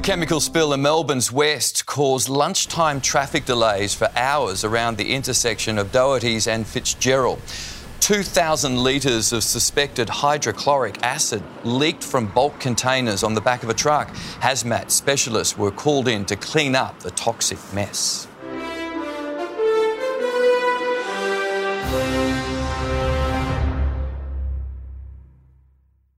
A chemical spill in Melbourne's west caused lunchtime traffic delays for hours around the intersection of Doherty's and Fitzgerald. 2,000 litres of suspected hydrochloric acid leaked from bulk containers on the back of a truck. Hazmat specialists were called in to clean up the toxic mess.